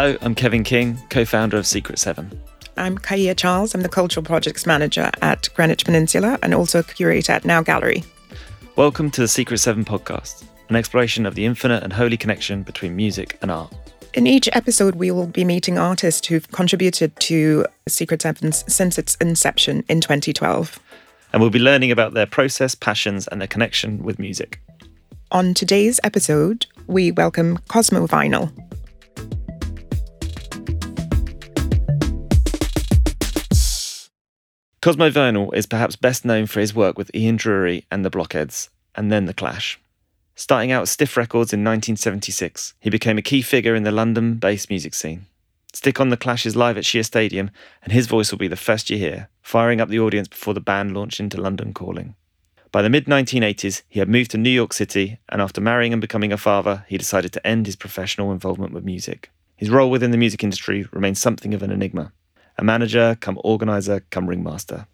Hello, I'm Kevin King, co founder of Secret Seven. I'm Kaya Charles. I'm the Cultural Projects Manager at Greenwich Peninsula and also curator at Now Gallery. Welcome to the Secret Seven podcast, an exploration of the infinite and holy connection between music and art. In each episode, we will be meeting artists who've contributed to Secret Seven since its inception in 2012. And we'll be learning about their process, passions, and their connection with music. On today's episode, we welcome Cosmo Vinyl. Cosmo Vinyl is perhaps best known for his work with Ian Dury and the Blockheads, and then The Clash. Starting out at Stiff Records in 1976, he became a key figure in the London based music scene. Stick on The Clash is live at Shea Stadium, and his voice will be the first you hear, firing up the audience before the band launched into London Calling. By the mid 1980s, he had moved to New York City, and after marrying and becoming a father, he decided to end his professional involvement with music. His role within the music industry remains something of an enigma a manager, come organizer, come ringmaster.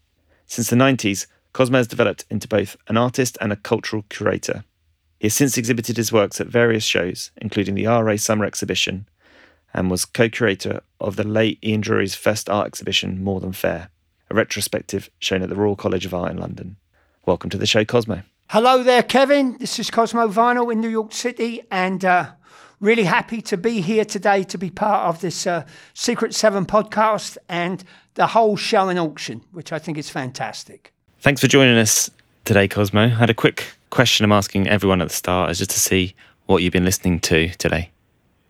Since the 90s, Cosmo has developed into both an artist and a cultural curator. He has since exhibited his works at various shows, including the RA Summer Exhibition, and was co curator of the late Ian Dury's first art exhibition, More Than Fair, a retrospective shown at the Royal College of Art in London. Welcome to the show, Cosmo. Hello there, Kevin. This is Cosmo Vinyl in New York City, and uh, really happy to be here today to be part of this uh, Secret Seven podcast and the whole show and auction, which I think is fantastic. Thanks for joining us today, Cosmo. I had a quick question I'm asking everyone at the start, is just to see what you've been listening to today,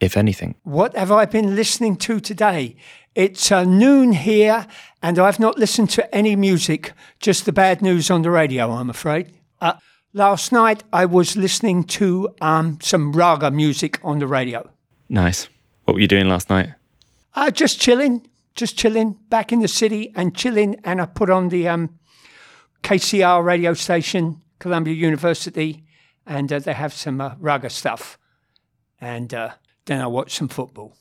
if anything. What have I been listening to today? It's uh, noon here, and I've not listened to any music, just the bad news on the radio, I'm afraid. Uh, Last night I was listening to um, some raga music on the radio. Nice. What were you doing last night? Uh, just chilling, just chilling back in the city and chilling. And I put on the um, KCR radio station, Columbia University, and uh, they have some uh, raga stuff. And uh, then I watched some football.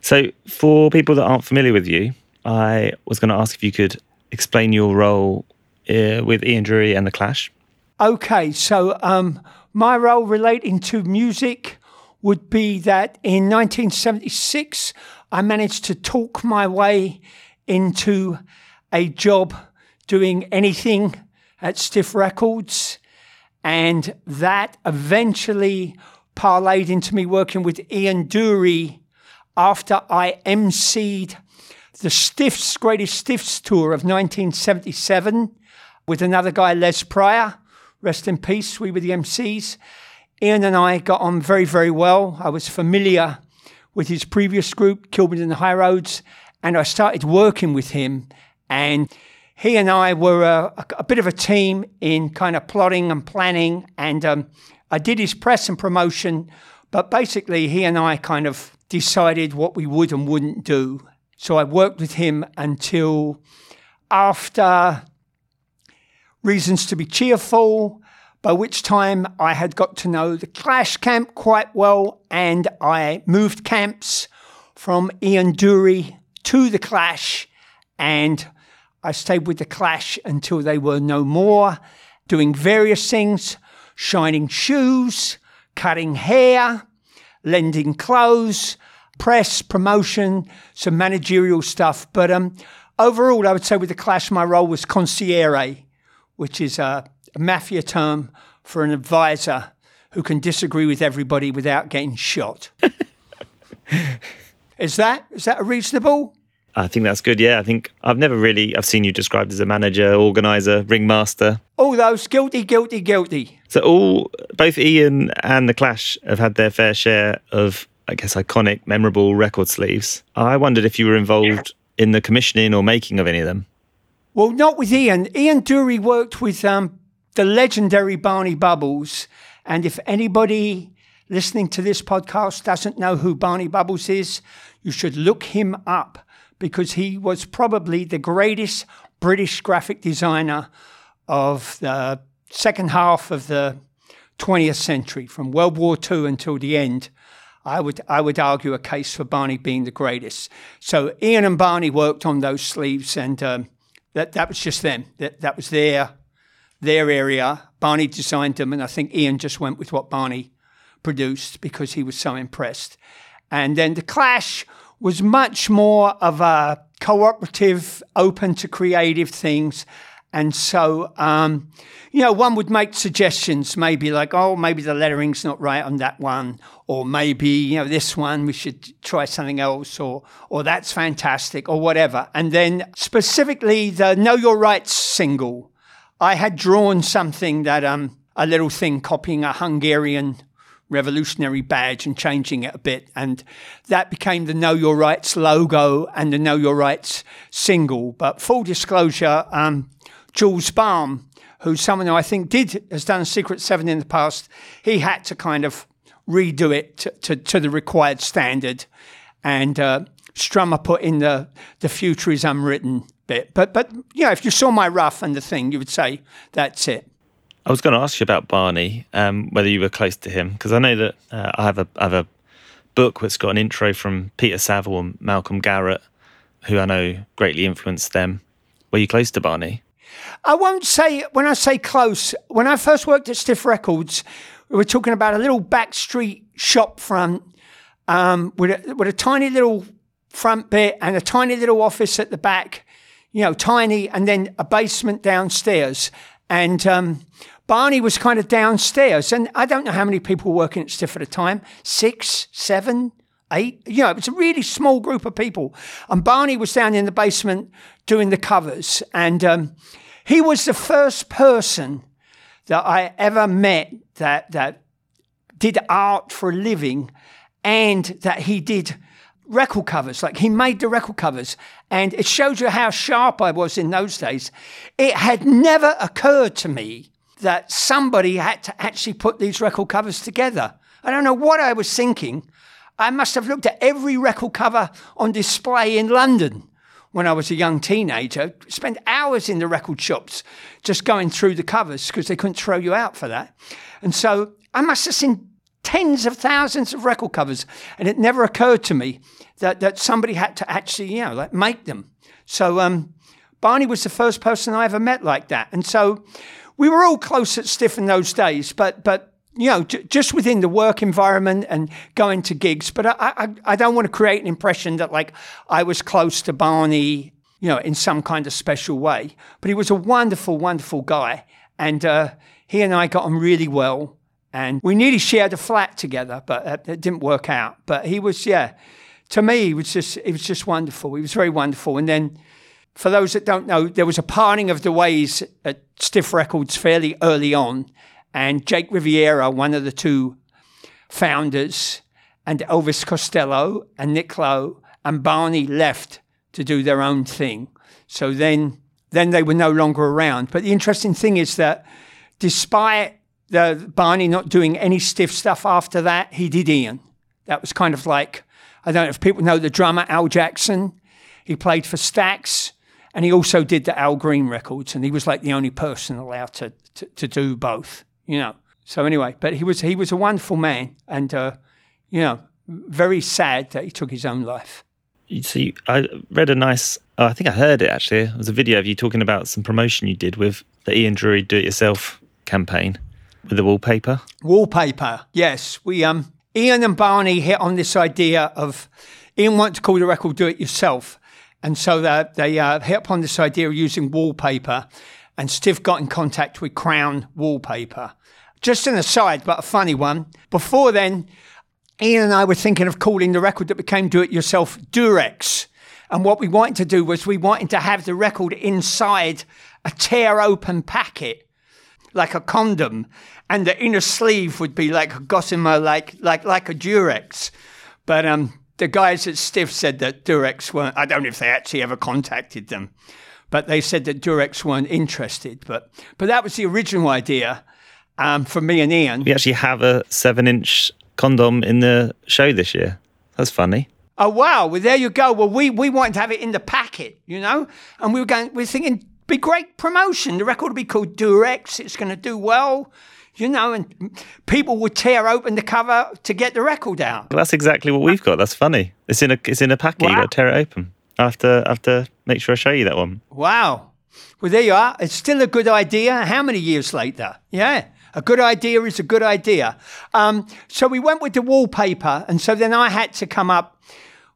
So, for people that aren't familiar with you, I was going to ask if you could explain your role uh, with Ian Dury and The Clash. Okay, so um, my role relating to music would be that in 1976, I managed to talk my way into a job doing anything at Stiff Records. And that eventually parlayed into me working with Ian Dury after I emceed the Stiffs Greatest Stiffs tour of 1977 with another guy, Les Prior rest in peace. We were the MCs. Ian and I got on very, very well. I was familiar with his previous group, Kilburn and the High Roads, and I started working with him. And he and I were a, a bit of a team in kind of plotting and planning. And um, I did his press and promotion, but basically, he and I kind of decided what we would and wouldn't do. So I worked with him until after reasons to be cheerful, by which time I had got to know the Clash camp quite well, and I moved camps from Ian Dury to the Clash, and I stayed with the Clash until they were no more, doing various things, shining shoes, cutting hair, lending clothes, press, promotion, some managerial stuff. But um, overall, I would say with the Clash, my role was consigliere which is a, mafia term for an advisor who can disagree with everybody without getting shot. is that is that reasonable? I think that's good. Yeah, I think I've never really I've seen you described as a manager, organizer, ringmaster. All those guilty, guilty, guilty. So all both Ian and the Clash have had their fair share of I guess iconic, memorable record sleeves. I wondered if you were involved in the commissioning or making of any of them. Well, not with Ian. Ian Dury worked with um, the legendary Barney Bubbles. And if anybody listening to this podcast doesn't know who Barney Bubbles is, you should look him up because he was probably the greatest British graphic designer of the second half of the 20th century, from World War II until the end. I would I would argue a case for Barney being the greatest. So Ian and Barney worked on those sleeves, and um, that that was just them. That that was their their area. Barney designed them, and I think Ian just went with what Barney produced because he was so impressed. And then The Clash was much more of a cooperative, open to creative things. And so, um, you know, one would make suggestions, maybe like, oh, maybe the lettering's not right on that one, or maybe you know this one we should try something else, or or that's fantastic, or whatever. And then specifically the Know Your Rights single, I had drawn something that um a little thing copying a Hungarian revolutionary badge and changing it a bit. And that became the Know Your Rights logo and the Know Your Rights single. But full disclosure, um, Jules Balme, who's someone who I think did has done Secret Seven in the past, he had to kind of redo it to, to, to the required standard. And uh, Strummer put in the the future is unwritten bit. But but you know, if you saw my rough and the thing, you would say that's it. I was going to ask you about Barney, um, whether you were close to him, because I know that uh, I have a I have a book that's got an intro from Peter Saville and Malcolm Garrett, who I know greatly influenced them. Were you close to Barney? I won't say when I say close. When I first worked at Stiff Records, we were talking about a little back street shop front um, with a, with a tiny little front bit and a tiny little office at the back. You know, tiny, and then a basement downstairs. And um, Barney was kind of downstairs, and I don't know how many people were working at Stiff at the time six, seven, eight. You know, it was a really small group of people. And Barney was down in the basement doing the covers. And um, he was the first person that I ever met that, that did art for a living and that he did record covers. Like he made the record covers. And it shows you how sharp I was in those days. It had never occurred to me that somebody had to actually put these record covers together. I don't know what I was thinking. I must have looked at every record cover on display in London when I was a young teenager. Spent hours in the record shops just going through the covers because they couldn't throw you out for that. And so I must have seen tens of thousands of record covers, and it never occurred to me that, that somebody had to actually, you know, like make them. So um, Barney was the first person I ever met like that. And so we were all close at Stiff in those days, but but you know, j- just within the work environment and going to gigs. But I, I, I don't want to create an impression that like I was close to Barney, you know, in some kind of special way. But he was a wonderful, wonderful guy, and uh, he and I got on really well. And we nearly shared a flat together, but it didn't work out. But he was, yeah, to me, he was just, it was just wonderful. He was very wonderful. And then for those that don't know, there was a parting of the ways at Stiff Records fairly early on, and Jake Riviera, one of the two founders, and Elvis Costello and Nick Lowe and Barney left to do their own thing. So then, then they were no longer around. But the interesting thing is that despite the Barney not doing any stiff stuff after that, he did Ian. That was kind of like I don't know if people know the drummer Al Jackson. He played for Stax. And he also did the Al Green records, and he was like the only person allowed to, to, to do both, you know. So anyway, but he was he was a wonderful man, and uh, you know, very sad that he took his own life. You see, I read a nice. Oh, I think I heard it actually. It was a video of you talking about some promotion you did with the Ian Dury Do It Yourself campaign with the wallpaper. Wallpaper, yes. We um, Ian and Barney hit on this idea of Ian wanted to call the record Do It Yourself, and so that they uh, hit upon this idea of using wallpaper, and Stiff got in contact with Crown Wallpaper. Just an aside, but a funny one. Before then, Ian and I were thinking of calling the record that became Do It Yourself Durex. And what we wanted to do was we wanted to have the record inside a tear open packet, like a condom, and the inner sleeve would be like a gossamer, like like like a Durex. But um, the guys at Stiff said that Durex weren't, I don't know if they actually ever contacted them, but they said that Durex weren't interested. But, but that was the original idea um, for me and Ian. We actually have a seven inch condom in the show this year. That's funny. Oh, wow. Well, there you go. Well, we, we wanted to have it in the packet, you know? And we were going, we were thinking, be great promotion. The record would be called Durex. It's going to do well you know, and people would tear open the cover to get the record out. Well, that's exactly what we've got. That's funny. It's in a it's in a packet. Wow. You got to tear it open. I have to I have to make sure I show you that one. Wow. Well, there you are. It's still a good idea. How many years later? Yeah. A good idea is a good idea. Um, so we went with the wallpaper, and so then I had to come up.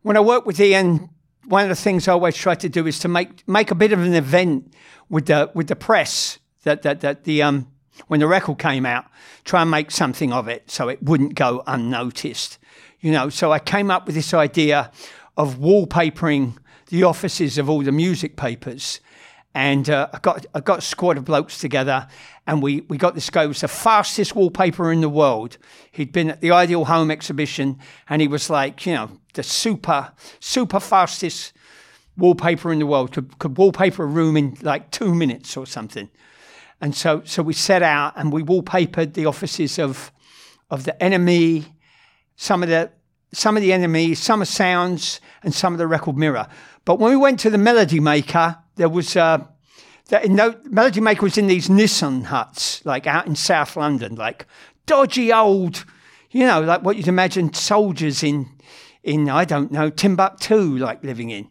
When I worked with Ian, one of the things I always try to do is to make make a bit of an event with the with the press that that that the um when the record came out, try and make something of it so it wouldn't go unnoticed. You know, so I came up with this idea of wallpapering the offices of all the music papers. And uh, I got I got a squad of blokes together, and we, we got this guy who was the fastest wallpaper in the world. He'd been at the Ideal Home exhibition, and he was like, you know, the super super fastest wallpaper in the world. Could could wallpaper a room in like two minutes or something. And so so we set out and we wallpapered the offices of of the enemy, some of the some of the NME, some of Sounds, and some of the Record Mirror. But when we went to the Melody Maker, there was uh, that no, Melody Maker was in these Nissen huts, like out in South London, like dodgy old, you know, like what you'd imagine soldiers in in I don't know Timbuktu like living in,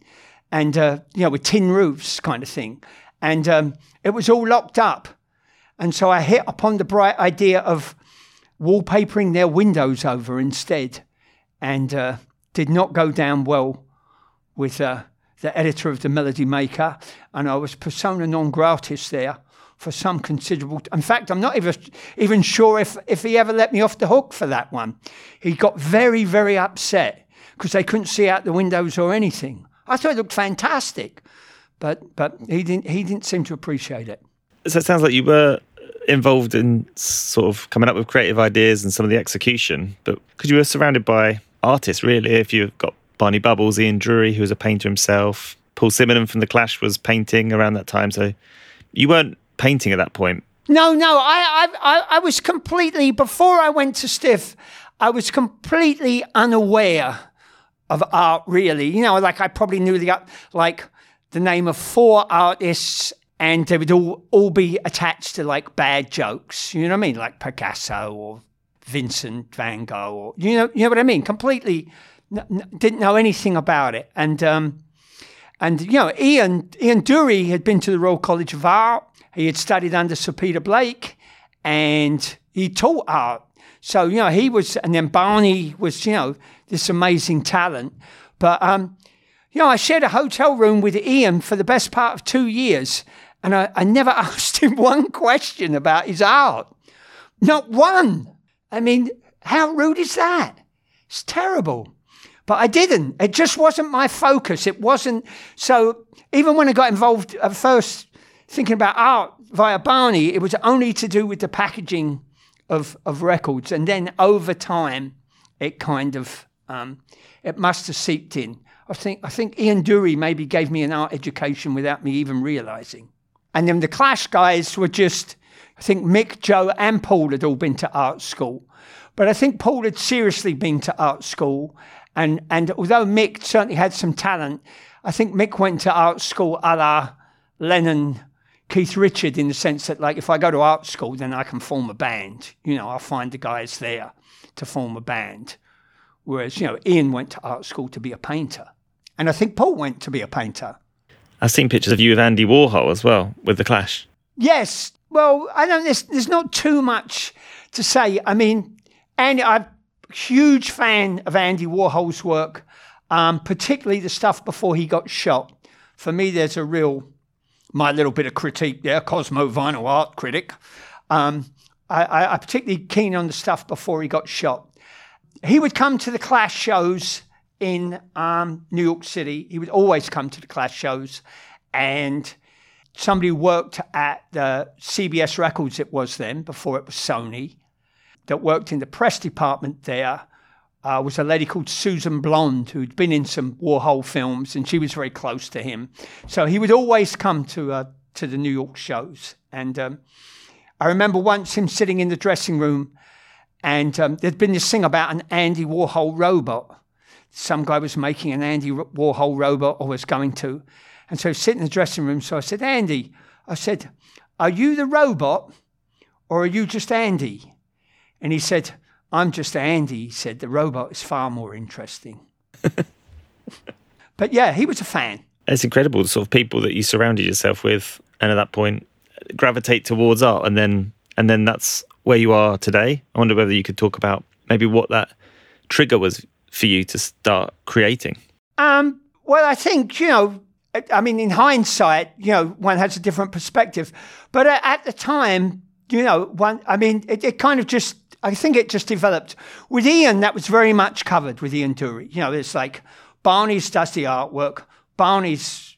and uh, you know with tin roofs kind of thing, and um, it was all locked up, and so I hit upon the bright idea of wallpapering their windows over instead, and uh, did not go down well with. Uh, the editor of the Melody Maker, and I was persona non gratis there for some considerable. T- in fact, I'm not even even sure if if he ever let me off the hook for that one. He got very very upset because they couldn't see out the windows or anything. I thought it looked fantastic, but but he didn't he didn't seem to appreciate it. So it sounds like you were involved in sort of coming up with creative ideas and some of the execution, but because you were surrounded by artists, really, if you've got Barney Bubbles, Ian Dury, who was a painter himself. Paul Simonon from The Clash was painting around that time. So you weren't painting at that point. No, no, I, I, I was completely before I went to Stiff. I was completely unaware of art. Really, you know, like I probably knew the like the name of four artists, and they would all all be attached to like bad jokes. You know what I mean, like Picasso or Vincent Van Gogh, or you know, you know what I mean. Completely n- didn't know anything about it. And um, and you know, Ian Ian Dury had been to the Royal College of Art. He had studied under Sir Peter Blake, and he taught art. So you know, he was, and then Barney was, you know, this amazing talent. But um, you know, I shared a hotel room with Ian for the best part of two years, and I, I never asked him one question about his art. Not one. I mean, how rude is that? It's terrible. But I didn't. It just wasn't my focus. It wasn't. So even when I got involved at first thinking about art via Barney, it was only to do with the packaging of, of records. And then over time, it kind of, um, it must have seeped in. I think, I think Ian Dury maybe gave me an art education without me even realizing. And then the Clash guys were just, I think Mick, Joe, and Paul had all been to art school. But I think Paul had seriously been to art school and and although Mick certainly had some talent, I think Mick went to art school a la Lennon, Keith Richard, in the sense that like if I go to art school, then I can form a band. You know, I'll find the guys there to form a band. Whereas you know, Ian went to art school to be a painter, and I think Paul went to be a painter. I've seen pictures of you with Andy Warhol as well with the Clash. Yes. Well, I don't. There's, there's not too much to say. I mean, Andy, I'm a huge fan of Andy Warhol's work, um, particularly the stuff before he got shot. For me, there's a real, my little bit of critique there, Cosmo vinyl art critic. Um, I, am particularly keen on the stuff before he got shot. He would come to the Clash shows in um, New York City. He would always come to the Clash shows, and somebody worked at the CBS Records. It was then before it was Sony that worked in the press department there uh, was a lady called Susan Blond who'd been in some Warhol films, and she was very close to him. So he would always come to uh, to the New York shows. And um, I remember once him sitting in the dressing room, and um, there'd been this thing about an Andy Warhol robot. Some guy was making an Andy Warhol robot, or was going to. And so sitting in the dressing room. So I said, Andy, I said, are you the robot, or are you just Andy? And he said, I'm just Andy. He said, the robot is far more interesting. but yeah, he was a fan. It's incredible the sort of people that you surrounded yourself with, and at that point, gravitate towards art, and then and then that's where you are today. I wonder whether you could talk about maybe what that trigger was for you to start creating. Um, well, I think, you know, I mean, in hindsight, you know, one has a different perspective. But uh, at the time, you know, one, I mean, it, it kind of just, I think it just developed. With Ian, that was very much covered with Ian Dury. You know, it's like Barney's does the artwork, Barney's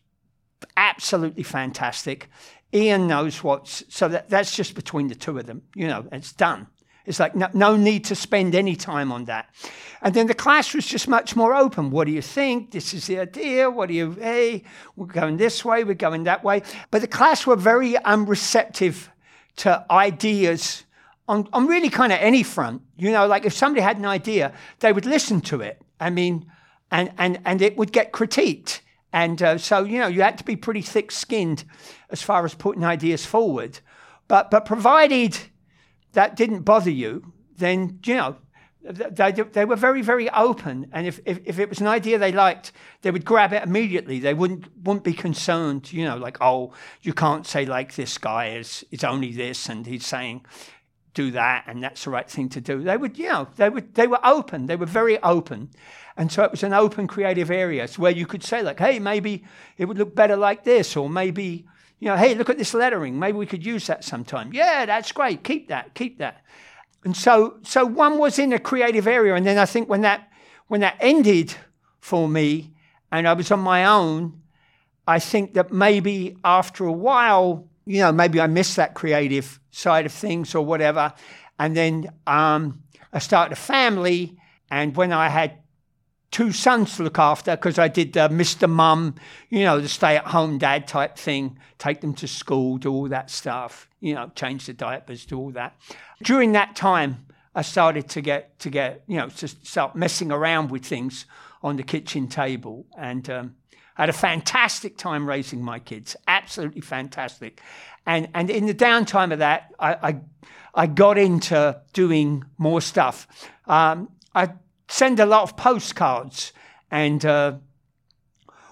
absolutely fantastic. Ian knows what's, so that, that's just between the two of them. You know, it's done. It's like no, no, need to spend any time on that. And then the Clash was just much more open. What do you think? This is the idea. What do you, hey, we're going this way, we're going that way. But the Clash were very unreceptive to ideas on, on really kind of any front. You know, like if somebody had an idea, they would listen to it. I mean, and, and, and it would get critiqued. And uh, so, you know, you had to be pretty thick skinned as far as putting ideas forward. But, but provided that didn't bother you, then, you know, they, they were very, very open. And if, if, if, it was an idea they liked, they would grab it immediately. They wouldn't, wouldn't be concerned, you know, like, oh, you can't say like this guy is, is only this and he's saying do that and that's the right thing to do. They would, you know, they, would, they were open. They were very open. And so it was an open creative area where you could say like, hey, maybe it would look better like this or maybe you know, hey, look at this lettering. Maybe we could use that sometime. Yeah, that's great. Keep that. Keep that. And so, so one was in a creative area, and then I think when that when that ended for me, and I was on my own, I think that maybe after a while, you know, maybe I missed that creative side of things or whatever, and then um, I started a family, and when I had two sons to look after because I did uh, Mr. Mum, you know, the stay at home dad type thing, take them to school, do all that stuff, you know, change the diapers, do all that. During that time, I started to get, to get, you know, to start messing around with things on the kitchen table. And um, I had a fantastic time raising my kids, absolutely fantastic. And, and in the downtime of that, I, I, I got into doing more stuff. Um, I send a lot of postcards. And uh,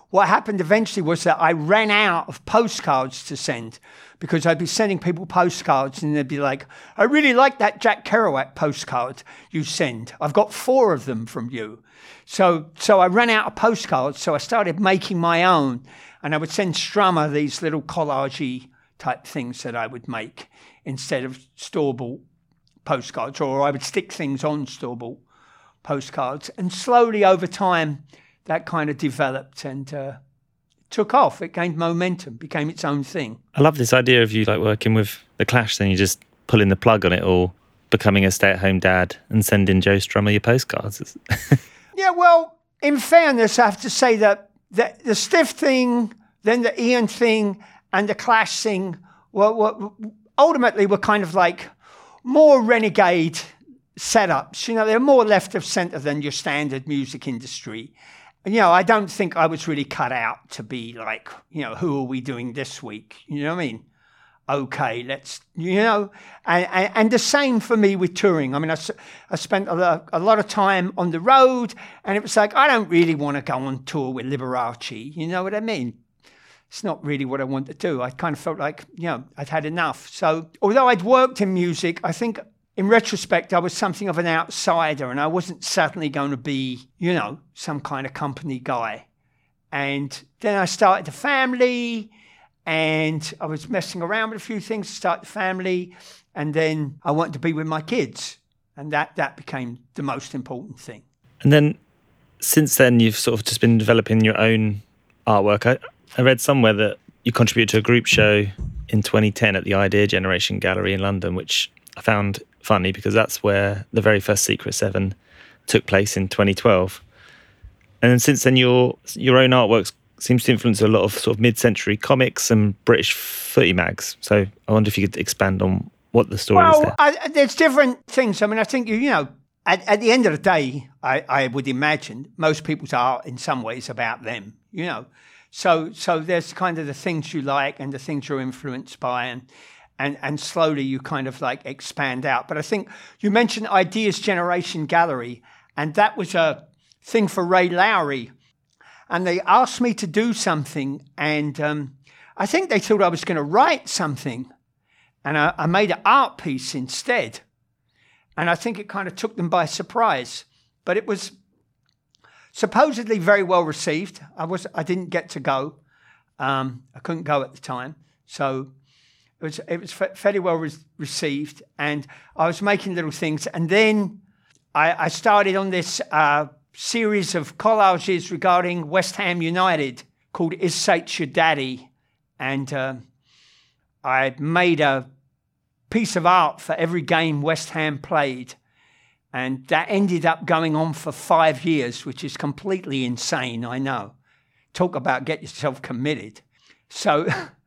what happened eventually was that I ran out of postcards to send because I'd be sending people postcards and they'd be like, I really like that Jack Kerouac postcard you send. I've got four of them from you. So, so I ran out of postcards. So I started making my own and I would send Strummer these little collagey type things that I would make instead of store bought postcards, or I would stick things on store bought postcards. And slowly over time, that kind of developed and uh, took off. It gained momentum, became its own thing. I love this idea of you like working with the Clash, then you just pulling the plug on it all, becoming a stay-at-home dad, and sending Joe Strummer your postcards. yeah, well, in fairness, I have to say that the, the stiff thing, then the Ian thing, and the Clash thing were, were ultimately were kind of like more renegade setups. You know, they're more left of center than your standard music industry. And, you know, I don't think I was really cut out to be like, you know, who are we doing this week? You know what I mean? Okay, let's, you know, and, and, and the same for me with touring. I mean, I, I spent a lot, a lot of time on the road, and it was like, I don't really want to go on tour with Liberace. You know what I mean? It's not really what I want to do. I kind of felt like, you know, I'd had enough. So, although I'd worked in music, I think in retrospect, I was something of an outsider and I wasn't certainly going to be, you know, some kind of company guy. And then I started a family and I was messing around with a few things to start the family. And then I wanted to be with my kids. And that, that became the most important thing. And then since then, you've sort of just been developing your own artwork. I, I read somewhere that you contributed to a group show in 2010 at the Idea Generation Gallery in London, which I found funny because that's where the very first Secret Seven took place in 2012. And then since then, your your own artwork seems to influence a lot of sort of mid-century comics and British footy mags. So I wonder if you could expand on what the story well, is there. I, there's different things. I mean, I think you, you know, at, at the end of the day, I, I would imagine most people's art, in some ways, about them. You know, so so there's kind of the things you like and the things you're influenced by, and and, and slowly you kind of like expand out. But I think you mentioned Ideas Generation Gallery, and that was a thing for Ray Lowry. And they asked me to do something, and um, I think they thought I was going to write something. and I, I made an art piece instead. And I think it kind of took them by surprise. But it was supposedly very well received. I was I didn't get to go. Um, I couldn't go at the time, so it was it was fairly well re- received. And I was making little things, and then I, I started on this uh, series of collages regarding West Ham United called "Is Sate Your Daddy," and uh, I made a piece of art for every game West Ham played. And that ended up going on for five years, which is completely insane, I know. Talk about get yourself committed. So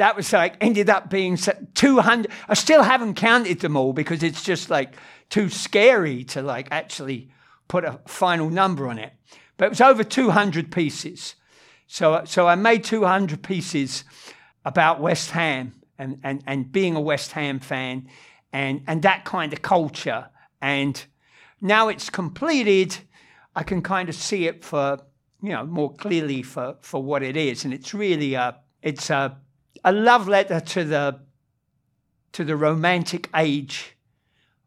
that was like, ended up being 200. I still haven't counted them all because it's just like too scary to like actually put a final number on it. But it was over 200 pieces. So, so I made 200 pieces about West Ham and, and, and being a West Ham fan and, and that kind of culture. And now it's completed, I can kind of see it for, you know, more clearly for, for what it is. And it's really a, it's a, a love letter to the, to the romantic age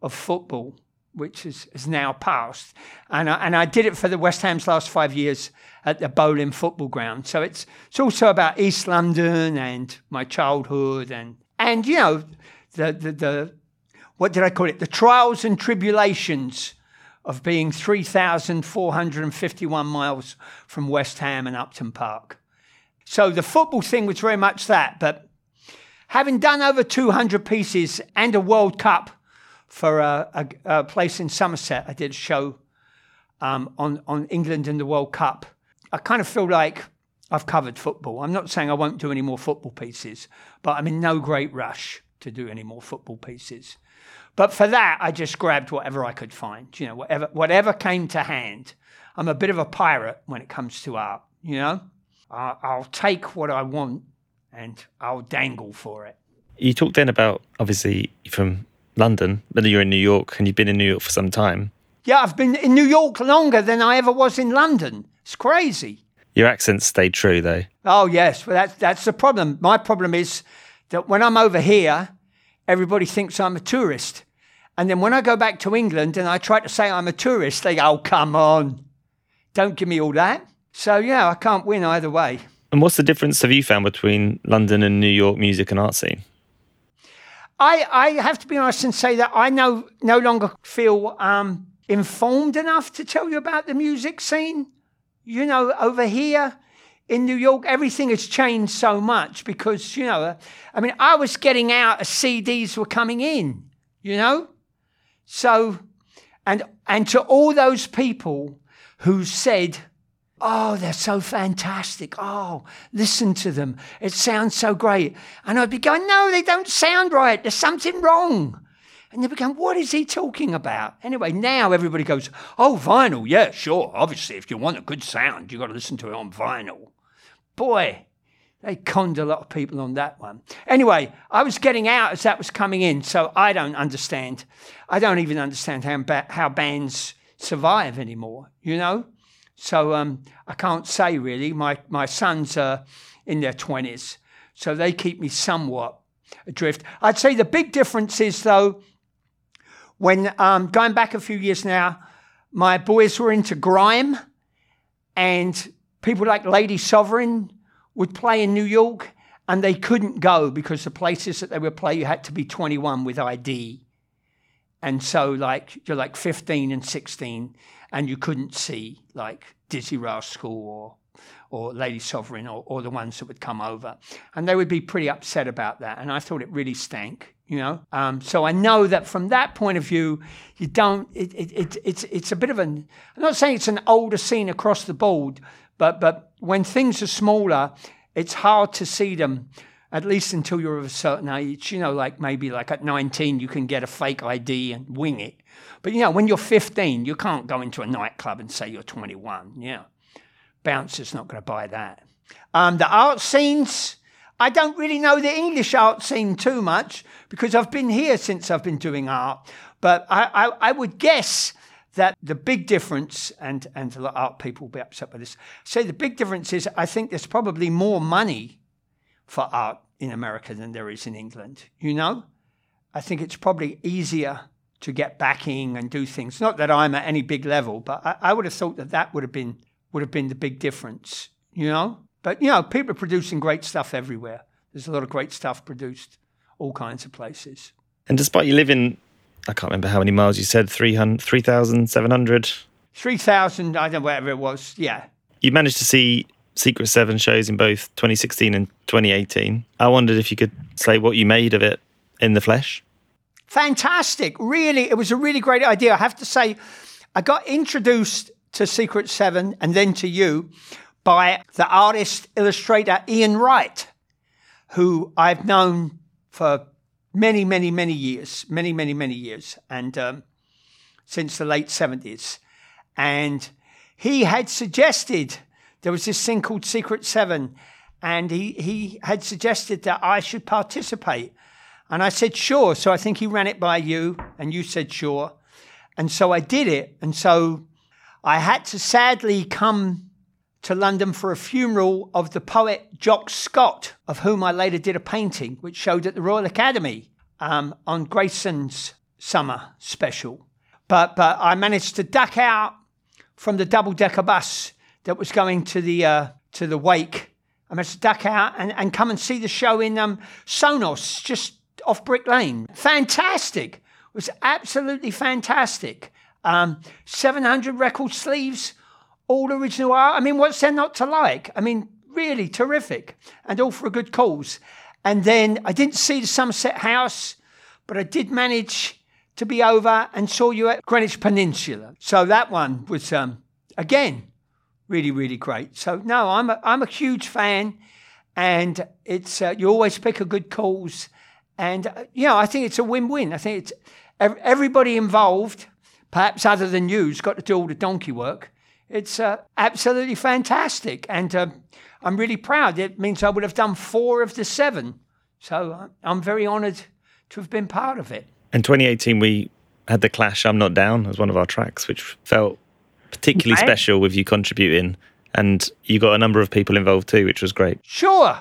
of football, which is, is now past. And I, and I did it for the West Ham's last five years at the Boleyn football ground. So it's, it's also about East London and my childhood and, and you know, the, the, the, what did I call it? The trials and tribulations of being 3,451 miles from West Ham and Upton Park. So the football thing was very much that. But having done over 200 pieces and a World Cup for a, a, a place in Somerset, I did a show um, on, on England and the World Cup. I kind of feel like I've covered football. I'm not saying I won't do any more football pieces, but I'm in no great rush to do any more football pieces. But for that, I just grabbed whatever I could find, you know, whatever, whatever came to hand. I'm a bit of a pirate when it comes to art, you know? I'll, I'll take what I want and I'll dangle for it. You talked then about, obviously, from London, but you're in New York and you've been in New York for some time. Yeah, I've been in New York longer than I ever was in London. It's crazy. Your accent stayed true, though. Oh, yes. Well, that's, that's the problem. My problem is that when I'm over here, everybody thinks I'm a tourist. And then when I go back to England and I try to say I'm a tourist, they go, oh, come on. Don't give me all that. So, yeah, I can't win either way. And what's the difference have you found between London and New York music and art scene? I, I have to be honest and say that I no, no longer feel um, informed enough to tell you about the music scene. You know, over here, in New York, everything has changed so much because, you know, I mean, I was getting out as CDs were coming in, you know? So, and, and to all those people who said, Oh, they're so fantastic. Oh, listen to them. It sounds so great. And I'd be going, No, they don't sound right. There's something wrong. And they'd be going, What is he talking about? Anyway, now everybody goes, Oh, vinyl. Yeah, sure. Obviously, if you want a good sound, you've got to listen to it on vinyl. Boy, they conned a lot of people on that one. Anyway, I was getting out as that was coming in, so I don't understand. I don't even understand how, how bands survive anymore, you know? So um, I can't say really. My, my sons are in their 20s, so they keep me somewhat adrift. I'd say the big difference is, though, when um, going back a few years now, my boys were into grime and people like Lady Sovereign would play in New York and they couldn't go because the places that they would play you had to be 21 with ID. And so like you're like 15 and 16 and you couldn't see like Dizzee Rascal or or Lady Sovereign or, or the ones that would come over. And they would be pretty upset about that. And I thought it really stank, you know? Um, so I know that from that point of view, you don't, it, it, it, it's, it's a bit of an, I'm not saying it's an older scene across the board, but, but when things are smaller, it's hard to see them, at least until you're of a certain age. You know, like maybe like at 19, you can get a fake ID and wing it. But, you know, when you're 15, you can't go into a nightclub and say you're 21. Yeah. Bouncer's not going to buy that. Um, the art scenes, I don't really know the English art scene too much because I've been here since I've been doing art. But I, I, I would guess that the big difference, and, and a lot of art people will be upset by this, say the big difference is I think there's probably more money for art in America than there is in England, you know? I think it's probably easier to get backing and do things. Not that I'm at any big level, but I, I would have thought that that would have been would have been the big difference, you know. But you know, people are producing great stuff everywhere. There's a lot of great stuff produced, all kinds of places. And despite you living, I can't remember how many miles you said, 3,700? 3,000, I don't know, whatever it was. Yeah. You managed to see Secret Seven shows in both 2016 and 2018. I wondered if you could say what you made of it in the flesh. Fantastic. Really, it was a really great idea. I have to say, I got introduced to Secret Seven and then to you by the artist illustrator Ian Wright, who I've known for many, many, many years, many, many, many years, and um, since the late 70s. And he had suggested there was this thing called Secret Seven, and he, he had suggested that I should participate. And I said, sure. So I think he ran it by you, and you said, sure. And so I did it. And so I had to sadly come to London for a funeral of the poet Jock Scott, of whom I later did a painting, which showed at the Royal Academy um, on Grayson's summer special. But, but I managed to duck out from the double decker bus that was going to the, uh, to the wake. I managed to duck out and, and come and see the show in um, Sonos, just off Brick Lane. Fantastic. It was absolutely fantastic. Um, 700 record sleeves all original art. I mean, what's there not to like? I mean, really terrific, and all for a good cause. And then I didn't see the Somerset House, but I did manage to be over and saw you at Greenwich Peninsula. So that one was um, again really, really great. So no, I'm a, I'm a huge fan, and it's uh, you always pick a good cause, and uh, you know I think it's a win-win. I think it's everybody involved, perhaps other than you's got to do all the donkey work it's uh, absolutely fantastic. And uh, I'm really proud. It means I would have done four of the seven. So uh, I'm very honoured to have been part of it. In 2018, we had the Clash I'm Not Down as one of our tracks, which felt particularly right. special with you contributing. And you got a number of people involved too, which was great. Sure.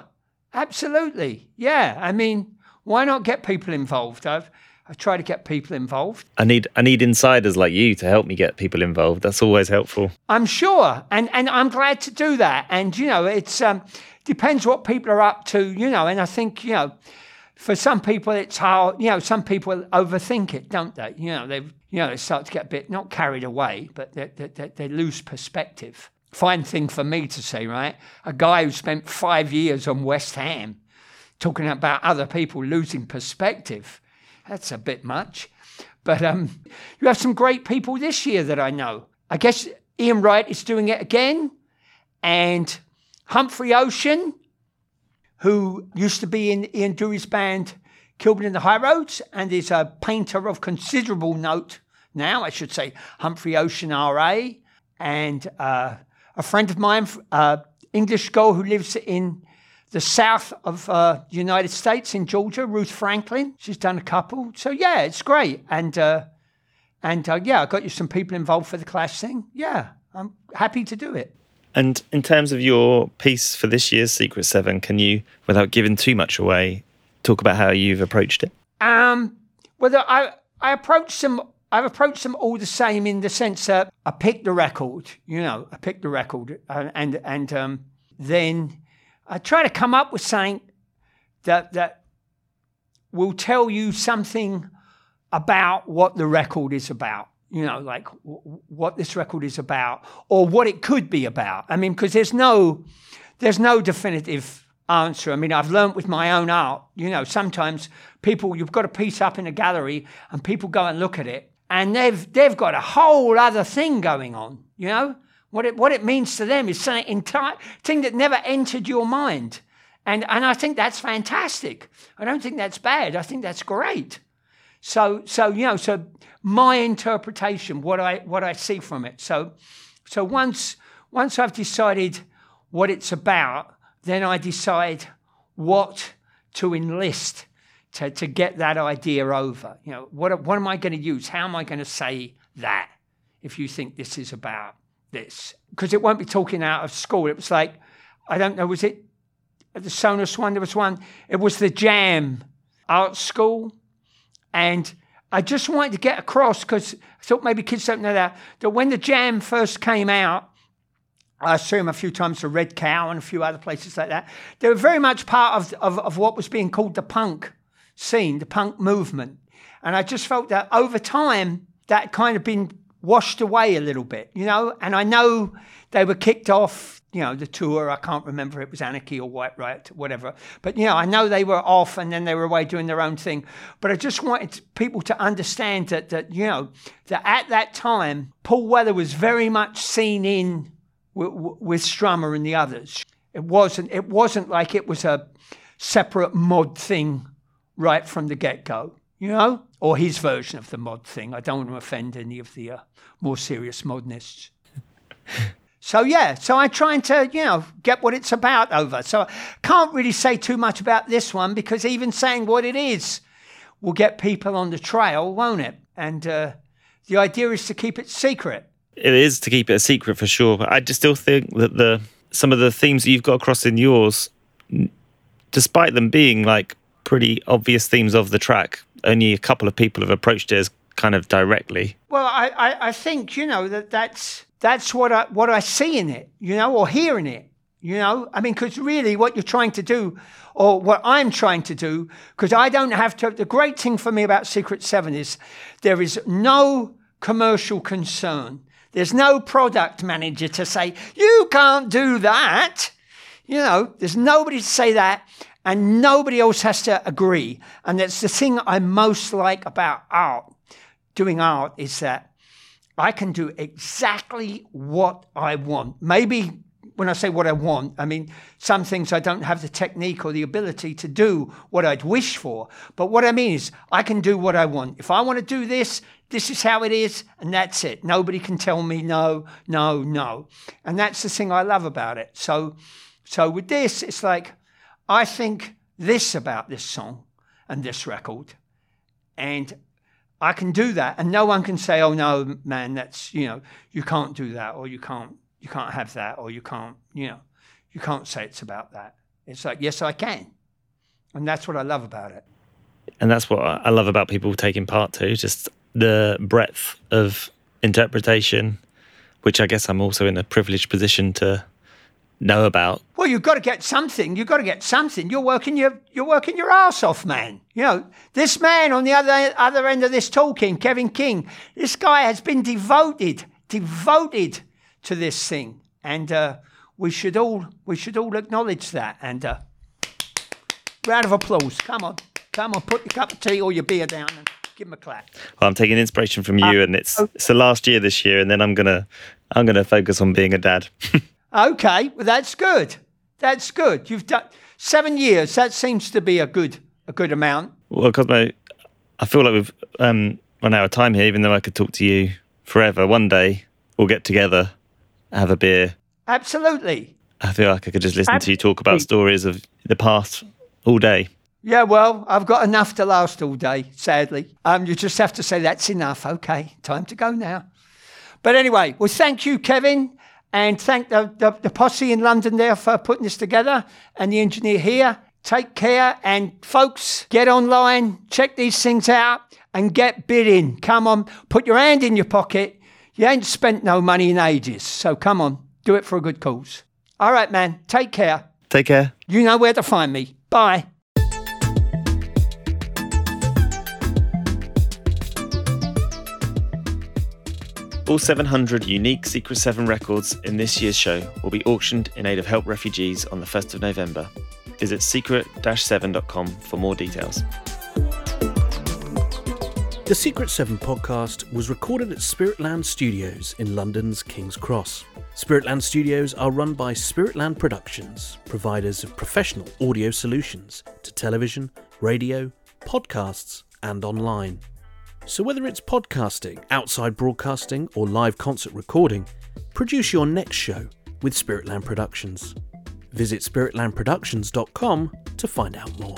Absolutely. Yeah. I mean, why not get people involved? I've I try to get people involved. I need I need insiders like you to help me get people involved. That's always helpful. I'm sure, and and I'm glad to do that. And you know, it's um, depends what people are up to. You know, and I think you know, for some people it's hard. You know, some people overthink it, don't they? You know, they you know they start to get a bit not carried away, but they, lose perspective. Fine thing for me to say, right? A guy who spent five years on West Ham talking about other people losing perspective that's a bit much. But um, you have some great people this year that I know. I guess Ian Wright is doing it again. And Humphrey Ocean, who used to be in Ian Dury's band Kilburn in the High Roads and is a painter of considerable note now, I should say, Humphrey Ocean RA. And uh, a friend of mine, uh, English girl who lives in the south of uh, the United States in Georgia, Ruth Franklin. She's done a couple. So yeah, it's great. And uh, and uh, yeah, I got you some people involved for the Clash thing. Yeah, I'm happy to do it. And in terms of your piece for this year's Secret Seven, can you, without giving too much away, talk about how you've approached it? Um, well, I I approached them. I've approached them all the same in the sense that I picked the record. You know, I picked the record, uh, and and um, then I try to come up with something that that will tell you something about what the record is about. You know, like w- what this record is about, or what it could be about. I mean, because there's no there's no definitive answer. I mean, I've learned with my own art. You know, sometimes people you've got a piece up in a gallery, and people go and look at it, and they've they've got a whole other thing going on. You know, what it, what it means to them is something entire thing that never entered your mind. And, and I think that's fantastic. I don't think that's bad. I think that's great. So, so you know, so my interpretation, what I, what I see from it. So, so once, once I've decided what it's about, then I decide what to enlist to, to get that idea over. You know, what, what am I going to use? How am I going to say that if you think this is about this because it won't be talking out of school. It was like, I don't know, was it the Sonos one? There was one. It was the Jam Art School, And I just wanted to get across because I thought maybe kids don't know that, that when the Jam first came out, I him a few times to Red Cow and a few other places like that. They were very much part of, of, of what was being called the punk scene, the punk movement. And I just felt that over time, that kind of been washed away a little bit, you know? And I know they were kicked off, you know, the tour. I can't remember it was Anarchy or White Riot, whatever. But, you know, I know they were off and then they were away doing their own thing. But I just wanted people to understand that, that you know, that at that time, Paul Weller was very much seen in with, with Strummer and the others. It wasn't, it wasn't like it was a separate mod thing right from the get go, you know? Or his version of the mod thing. I don't want to offend any of the uh, more serious modernists. so, yeah, so I'm trying to, you know, get what it's about over. So, I can't really say too much about this one because even saying what it is will get people on the trail, won't it? And uh, the idea is to keep it secret. It is to keep it a secret for sure, but I just still think that the some of the themes that you've got across in yours, despite them being like pretty obvious themes of the track, only a couple of people have approached it as kind of directly. Well, I, I, I think you know that that's that's what I what I see in it, you know, or hear in it. You know, I mean, because really what you're trying to do, or what I'm trying to do, because I don't have to. The great thing for me about Secret Seven is there is no commercial concern. There's no product manager to say, you can't do that. You know, there's nobody to say that, and nobody else has to agree. And that's the thing I most like about art, doing art, is that I can do exactly what I want. Maybe when I say what I want, I mean some things I don't have the technique or the ability to do what I'd wish for. But what I mean is I can do what I want. If I want to do this, this is how it is, and that's it. Nobody can tell me no, no, no. And that's the thing I love about it. So so with this, it's like I think this about this song and this record. And I can do that, and no one can say, "Oh no, man, that's you know, you can't do that, or you can't you can't have that, or you can't, you know, you can't say it's about that. It's like, yes, I can. And that's what I love about it. And that's what I love about people taking part too, just the breadth of interpretation, which I guess I'm also in a privileged position to know about. Well, you've got to get something. You've got to get something. You're working your you're working your ass off, man. You know, this man on the other other end of this talking, Kevin King, this guy has been devoted, devoted to this thing, and uh, we should all we should all acknowledge that. And uh, round of applause. Come on, come on, put your cup of tea or your beer down and give him a clap. Well, I'm taking inspiration from you, uh, and it's it's the last year this year, and then I'm gonna I'm gonna focus on being a dad. okay, well that's good. That's good. You've done seven years. That seems to be a good a good amount. Well, Cosmo, I feel like we've um, run out of time here. Even though I could talk to you forever, one day we'll get together have a beer. Absolutely. I feel like I could just listen Absolutely. to you talk about stories of the past all day. Yeah, well, I've got enough to last all day, sadly. Um, you just have to say, that's enough. Okay, time to go now. But anyway, well, thank you, Kevin, and thank the, the, the posse in London there for putting this together and the engineer here. Take care, and folks, get online, check these things out, and get bidding. Come on, put your hand in your pocket you ain't spent no money in ages, so come on, do it for a good cause. All right, man, take care. Take care. You know where to find me. Bye. All 700 unique Secret 7 records in this year's show will be auctioned in aid of Help Refugees on the 1st of November. Visit secret 7.com for more details. The Secret 7 podcast was recorded at Spiritland Studios in London's King's Cross. Spiritland Studios are run by Spiritland Productions, providers of professional audio solutions to television, radio, podcasts, and online. So, whether it's podcasting, outside broadcasting, or live concert recording, produce your next show with Spiritland Productions. Visit spiritlandproductions.com to find out more.